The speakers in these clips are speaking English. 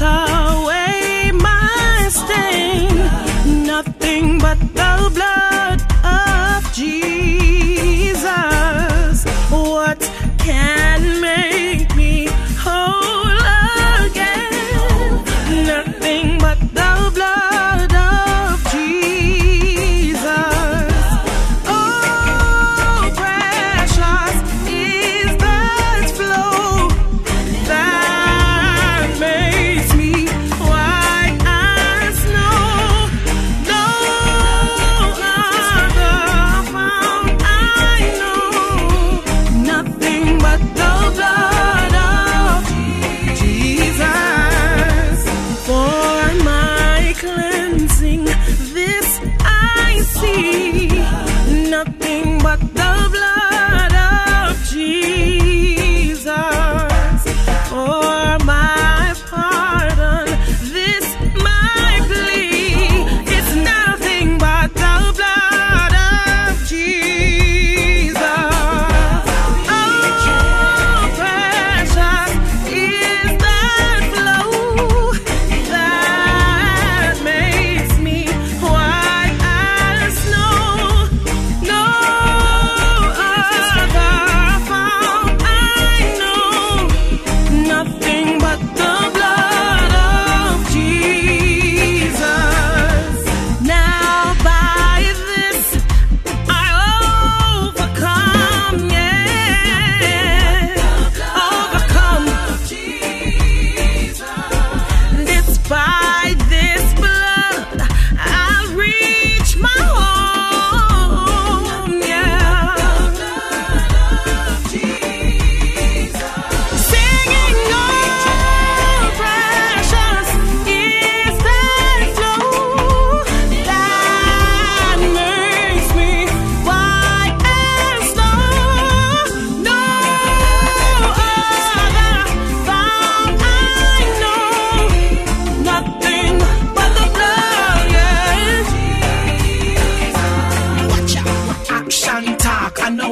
away my stain. Nothing but the blood. así.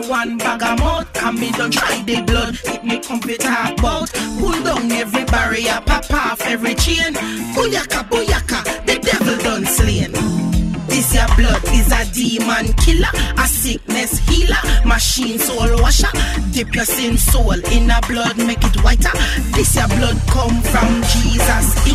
one bag of mud. Come me don't try the blood, Hit me computer about. Pull down every barrier, pop off every chain. Booyaka, booyaka, the devil done slain. This your blood is a demon killer, a sickness healer, machine soul washer. Dip your sin soul in a blood, make it whiter. This your blood come from Jesus.